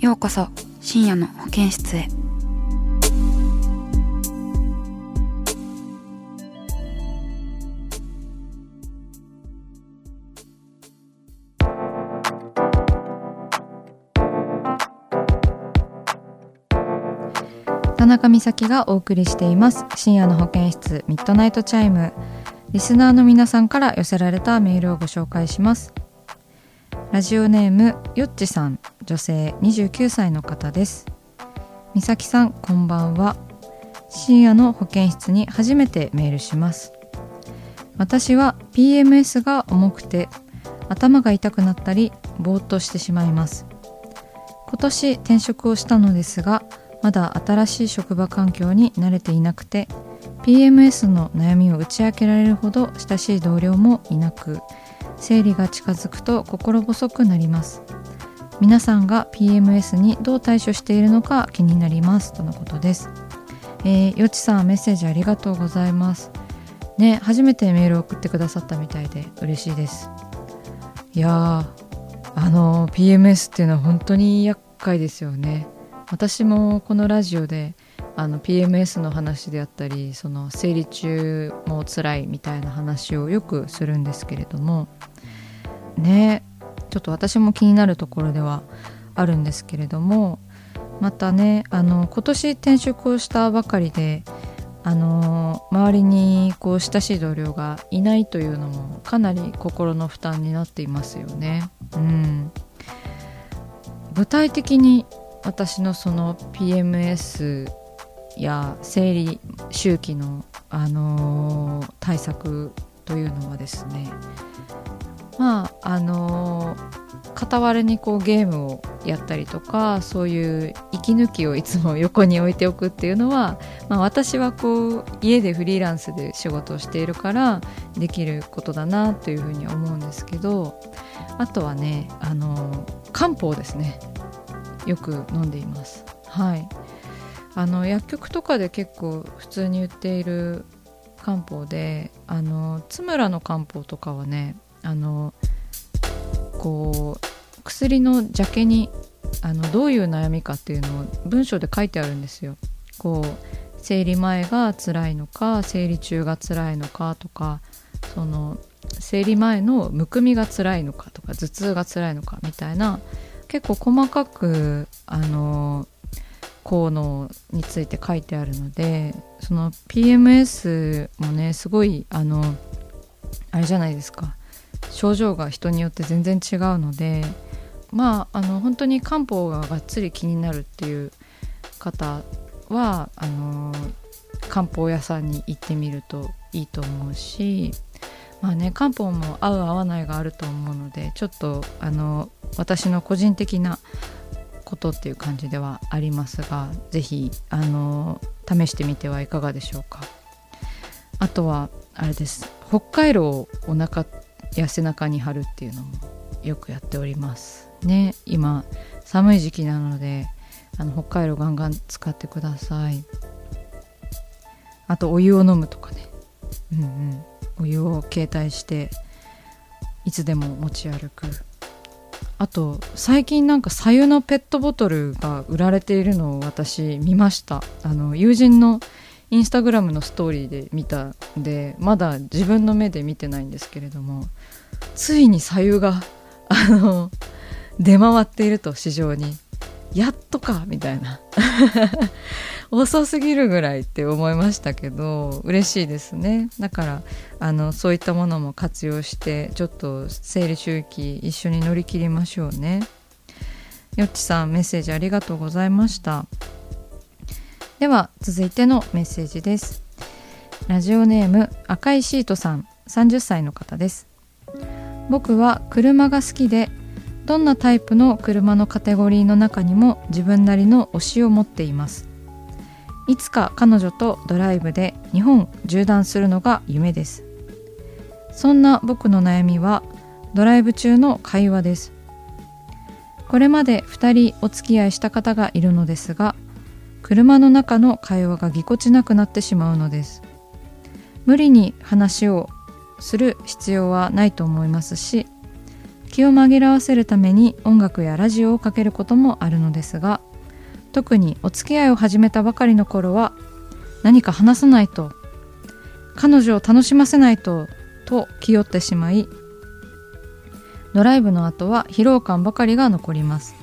ようこそ深夜の保健室へ。田中美咲がお送りしています。深夜の保健室ミッドナイトチャイム。リスナーの皆さんから寄せられたメールをご紹介します。ラジオネームよっちさん女性29歳の方です。美咲さんこんばんは。深夜の保健室に初めてメールします。私は PMS が重くて頭が痛くなったりぼーっとしてしまいます。今年転職をしたのですがまだ新しい職場環境に慣れていなくて PMS の悩みを打ち明けられるほど親しい同僚もいなく生理が近づくと心細くなります。皆さんが PMS にどう対処しているのか気になります。とのことです。えー、よちさんメッセージありがとうございます。ね初めてメールを送ってくださったみたいで嬉しいです。いやーあの PMS っていうのは本当に厄介ですよね。私もこのラジオであの PMS の話であったりその生理中も辛いみたいな話をよくするんですけれどもねちょっと私も気になるところではあるんですけれどもまたねあの今年転職をしたばかりであの周りにこう親しい同僚がいないというのもかなり心の負担になっていますよね。うん、具体的に私のその PMS や生理周期の、あの対策というのはですねまああの傍らにこうゲームをやったりとかそういう息抜きをいつも横に置いておくっていうのは、まあ、私はこう家でフリーランスで仕事をしているからできることだなというふうに思うんですけどあとはねあの漢方ですね。よく飲んでいます。はい。あの薬局とかで結構普通に売っている漢方であの津村の漢方とかはねあのこう薬のジャケにあのどういう悩みかっていうのを文章で書いてあるんですよ。こう生理前が辛いのか生理中が辛いのかとかその生理前のむくみが辛いのかとか頭痛が辛いのかみたいな結構細かくあの効能について書いてあるのでその PMS もねすごいあのあれじゃないですか症状が人によって全然違うのでまああの本当に漢方ががっつり気になるっていう方はあの漢方屋さんに行ってみるといいと思うしまあね漢方も合う合わないがあると思うのでちょっとあの私の個人的なことっていう感じではありますが是非あの試してみてはいかがでしょうか。あとはあれです。北海道をお腹背中に貼るっていうのもよくやっております。ね今寒い時期なのであの北海道ガンガン使ってください。あとお湯を飲むとかね。うんうん。お湯を携帯していつでも持ち歩く。あと最近なんか白湯のペットボトルが売られているのを私見ました。あの友人のインスタグラムのストーリーで見たんでまだ自分の目で見てないんですけれどもついに白湯が あの出回っていると市場にやっとかみたいな。遅すぎるぐらいって思いましたけど嬉しいですね。だからあのそういったものも活用してちょっと生理周期一緒に乗り切りましょうね。よっちさんメッセージありがとうございました。では続いてのメッセージです。ラジオネーム赤いシートさん30歳の方です。僕は車が好きでどんなタイプの車のカテゴリーの中にも自分なりの推しを持っています。いつか彼女とドライブで日本縦断するのが夢です。そんな僕の悩みはドライブ中の会話です。これまで2人お付き合いした方がいるのですが車の中の会話がぎこちなくなってしまうのです。無理に話をする必要はないと思いますし気を紛らわせるために音楽やラジオをかけることもあるのですが特にお付き合いを始めたばかりの頃は何か話さないと彼女を楽しませないとと気負ってしまいドライブの後は疲労感ばかりが残ります。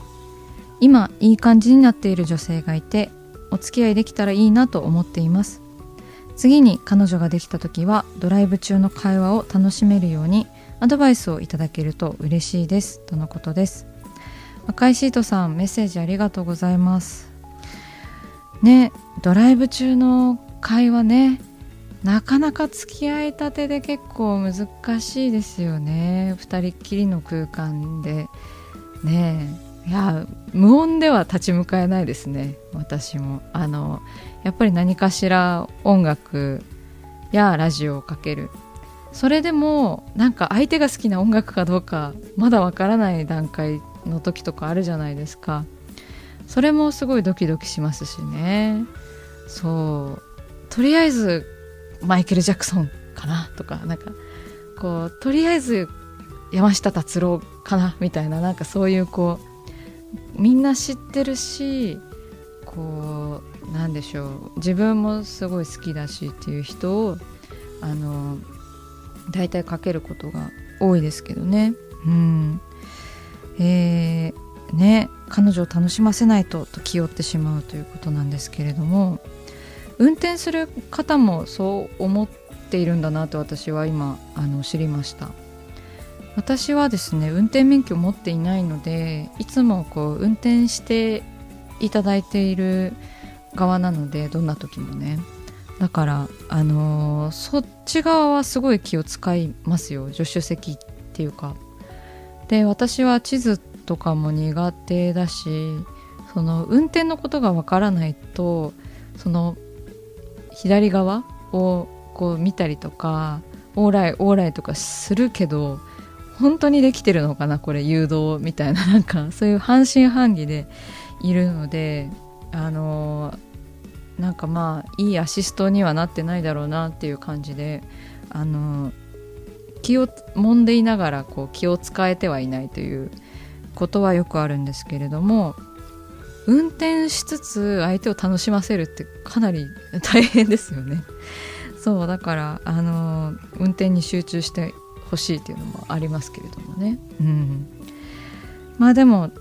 今いい感じになっている女性がいてお付き合いできたらいいなと思っています。次に彼女ができた時はドライブ中の会話を楽しめるようにアドバイスをいただけると嬉しいですとのことです。赤いシートさんメッセージありがとうございます。ねドライブ中の会話ねなかなか付き合いたてで結構難しいですよね。2人っきりの空間で。ね。いや無音では立ち向かえないですね私も。あのやっぱり何かしら音楽やラジオをかける。それでもなんか相手が好きな音楽かどうかまだわからない段階の時とかあるじゃないですか。それもすごいドキドキしますしね。そう。とりあえずマイケル・ジャクソンかなとかなんかこうとりあえず山下達郎かなみたいななんかそういうこうみんな知ってるしこうなんでしょう。自分もすごい好きだしっていう人をあの大体かけることが多いですけどね。うん。えー、ね彼女を楽しませないとと気負ってしまうということなんですけれども運転する方もそう思っているんだなと私は今あの知りました。私はですね運転免許を持っていないのでいつもこう運転していただいている側なのでどんな時もね。だからあのー、そっち側はすごい気を使いますよ。助手席っていうか。で私は地図とかも苦手だしその運転のことがわからないとその左側をこう見たりとかオーライオーライとかするけど本当にできてるのかなこれ誘導みたいななんかそういう半信半疑でいるのであのなんかまあいいアシストにはなってないだろうなっていう感じであの気を揉んでいながらこう気を使えてはいないということはよくあるんですけれども運転しつつ相手を楽しませるってかなり大変ですよね。そうだからあの運転に集中してほしいっていうのもありますけれどもね。うん。まあでも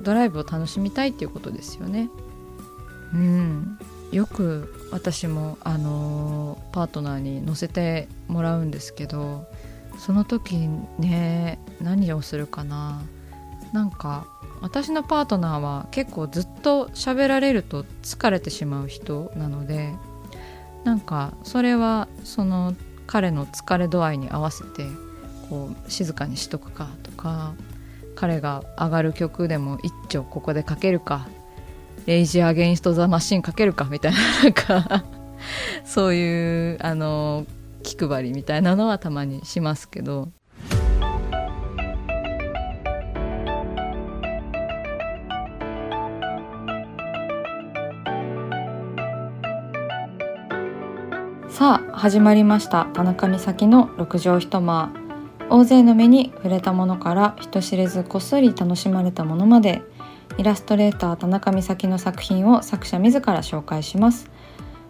ドライブを楽しみたいっていうことですよね。うん。よく私もあのパートナーに乗せてもらうんですけどその時ね何をするかな。なんか私のパートナーは結構ずっと喋られると疲れてしまう人なのでなんかそれはその彼の疲れ度合いに合わせてこう静かにしとくかとか彼が上がる曲でも一丁ここでかけるかレイジー・アゲインスト・ザ・マシンかけるかみたいななんかそういうあの気配りみたいなのはたまにしますけど。始まりました。田中美咲の六畳一間。大勢の目に触れたものから人知れずこっそり楽しまれたものまでイラストレーター田中美咲の作品を作者自ら紹介します。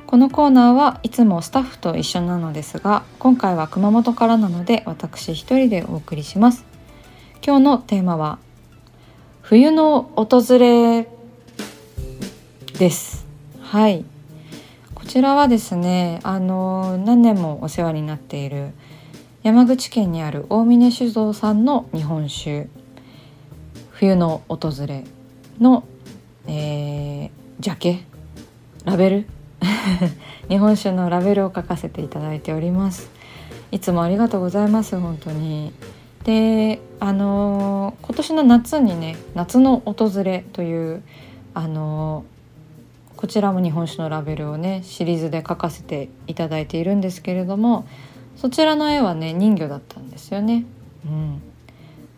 このコーナーはいつもスタッフと一緒なのですが今回は熊本からなので私一人でお送りします。今日のテーマは冬の訪れです。はい。こちらはですねあの何年もお世話になっている山口県にある大峰酒造さんの日本酒。冬の訪れの、えー、ジャケ？ラベル？日本酒のラベルを書かせていただいております。いつもありがとうございます本当に。であの今年の夏にね夏の訪れというあのこちらも日本酒のラベルをねシリーズで書かせていただいているんですけれどもそちらの絵はね人魚だったんですよね。うん、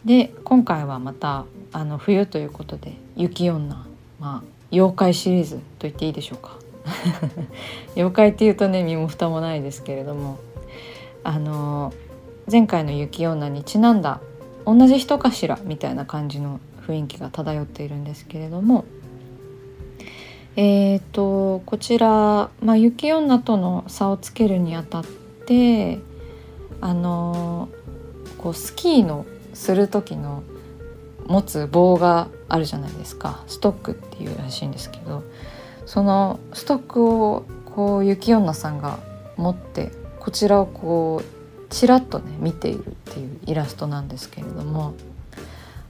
で今回はまたあの冬ということで「雪女」まあ妖怪シリーズと言っていいでしょうか。妖怪っていうとね身も蓋もないですけれどもあの前回の雪女にちなんだ同じ人かしらみたいな感じの雰囲気が漂っているんですけれどもえーと、こちら、まあ、雪女との差をつけるにあたってあのこうスキーのする時の持つ棒があるじゃないですか。ストックっていうらしいんですけどそのストックをこう雪女さんが持ってこちらをこうちらっとね見ているっていうイラストなんですけれども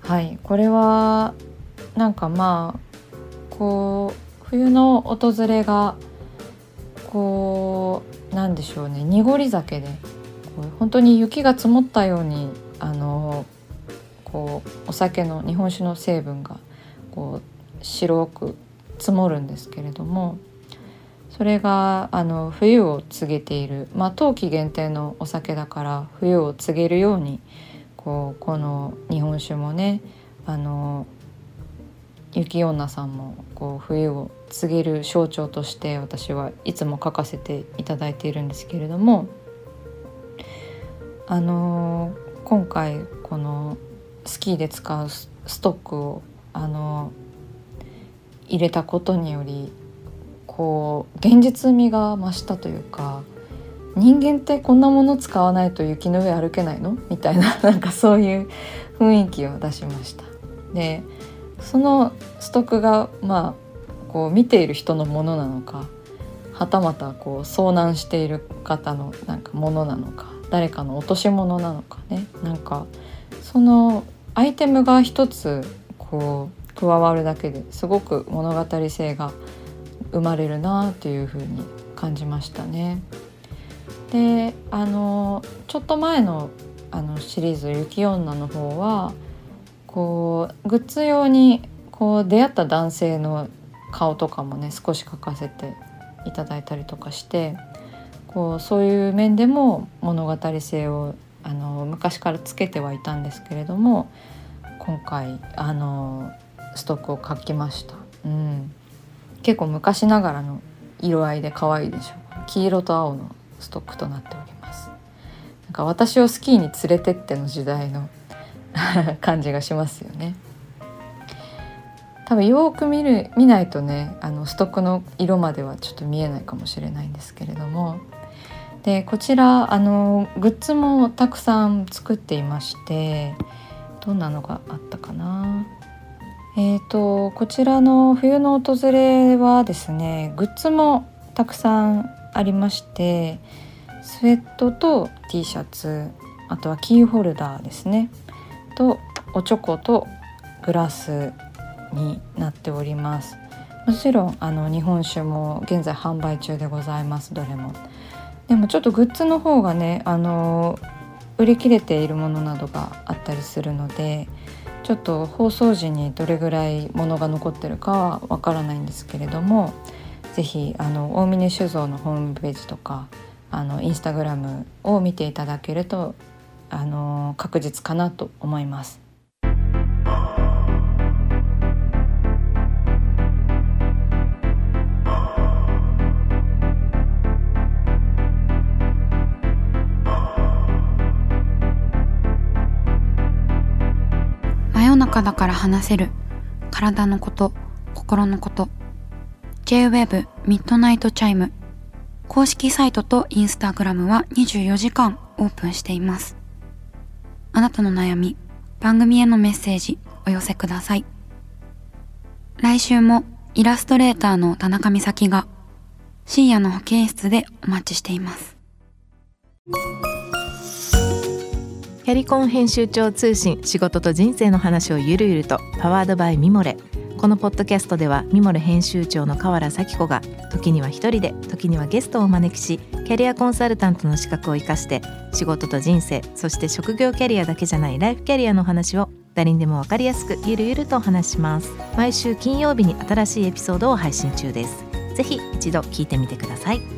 はいこれはなんかまあこう冬の訪れがこうなんでしょうね。濁り酒で本当に雪が積もったようにあのこうお酒の日本酒の成分がこう白く積もるんですけれどもそれがあの冬を告げている、まあ、冬季限定のお酒だから冬を告げるようにこうこの日本酒もねあの雪女さんもこう冬を告げる象徴として私はいつも書かせていただいているんですけれどもあのー、今回このスキーで使うストックをあのー、入れたことによりこう現実味が増したというか人間ってこんなもの使わないと雪の上歩けないの？みたいななんかそういう雰囲気を出しました。でそのストックがまあこう見ている人のものなのかはたまたこう遭難している方のなんかものなのか誰かの落とし物なのかねなんかそのアイテムが一つこう加わるだけですごく物語性が生まれるなというふうに感じましたね。であのちょっと前のあのシリーズ「雪女」の方はこうグッズ用にこう出会った男性の顔とかもね少し描かせていただいたりとかしてこうそういう面でも物語性をあの昔からつけてはいたんですけれども今回あのストックを書きました、うん、結構昔ながらの色合いで可愛いでしょう。黄色と青のストックとなっております。なんか私をスキーに連れてっての時代の 感じがしますよね。多分よく見る見ないとねあのストックの色まではちょっと見えないかもしれないんですけれども。でこちらあのグッズもたくさん作っていましてどんなのがあったかな。えーと、こちらの冬の訪れはですねグッズもたくさんありましてスウェットと T シャツあとはキーホルダーですね。とおチョコとグラスになっております。もちろんあの日本酒も現在販売中でございますどれも。でもちょっとグッズの方がねあの売り切れているものなどがあったりするのでちょっと放送時にどれぐらいものが残ってるかはわからないんですけれども是非あの大峰酒造のホームページとかあのインスタグラムを見ていただけるとあの確実かなと思います。真夜中だから話せる。体のこと心のこと。 J-WAVE ミッドナイトチャイム。公式サイトとインスタグラムは24時間オープンしています。あなたの悩み、番組へのメッセージお寄せください。来週もイラストレーターの田中美咲が深夜の保健室でお待ちしていますキャリコン編集長通信仕事と人生の話をゆるゆるとパワードバイミモレこのポッドキャストではミモレ編集長の河原咲子が時には一人で時にはゲストをお招きしキャリアコンサルタントの資格を生かして仕事と人生そして職業キャリアだけじゃないライフキャリアの話を誰にでも分かりやすくゆるゆると話します。毎週金曜日に新しいエピソードを配信中です。ぜひ一度聞いてみてください。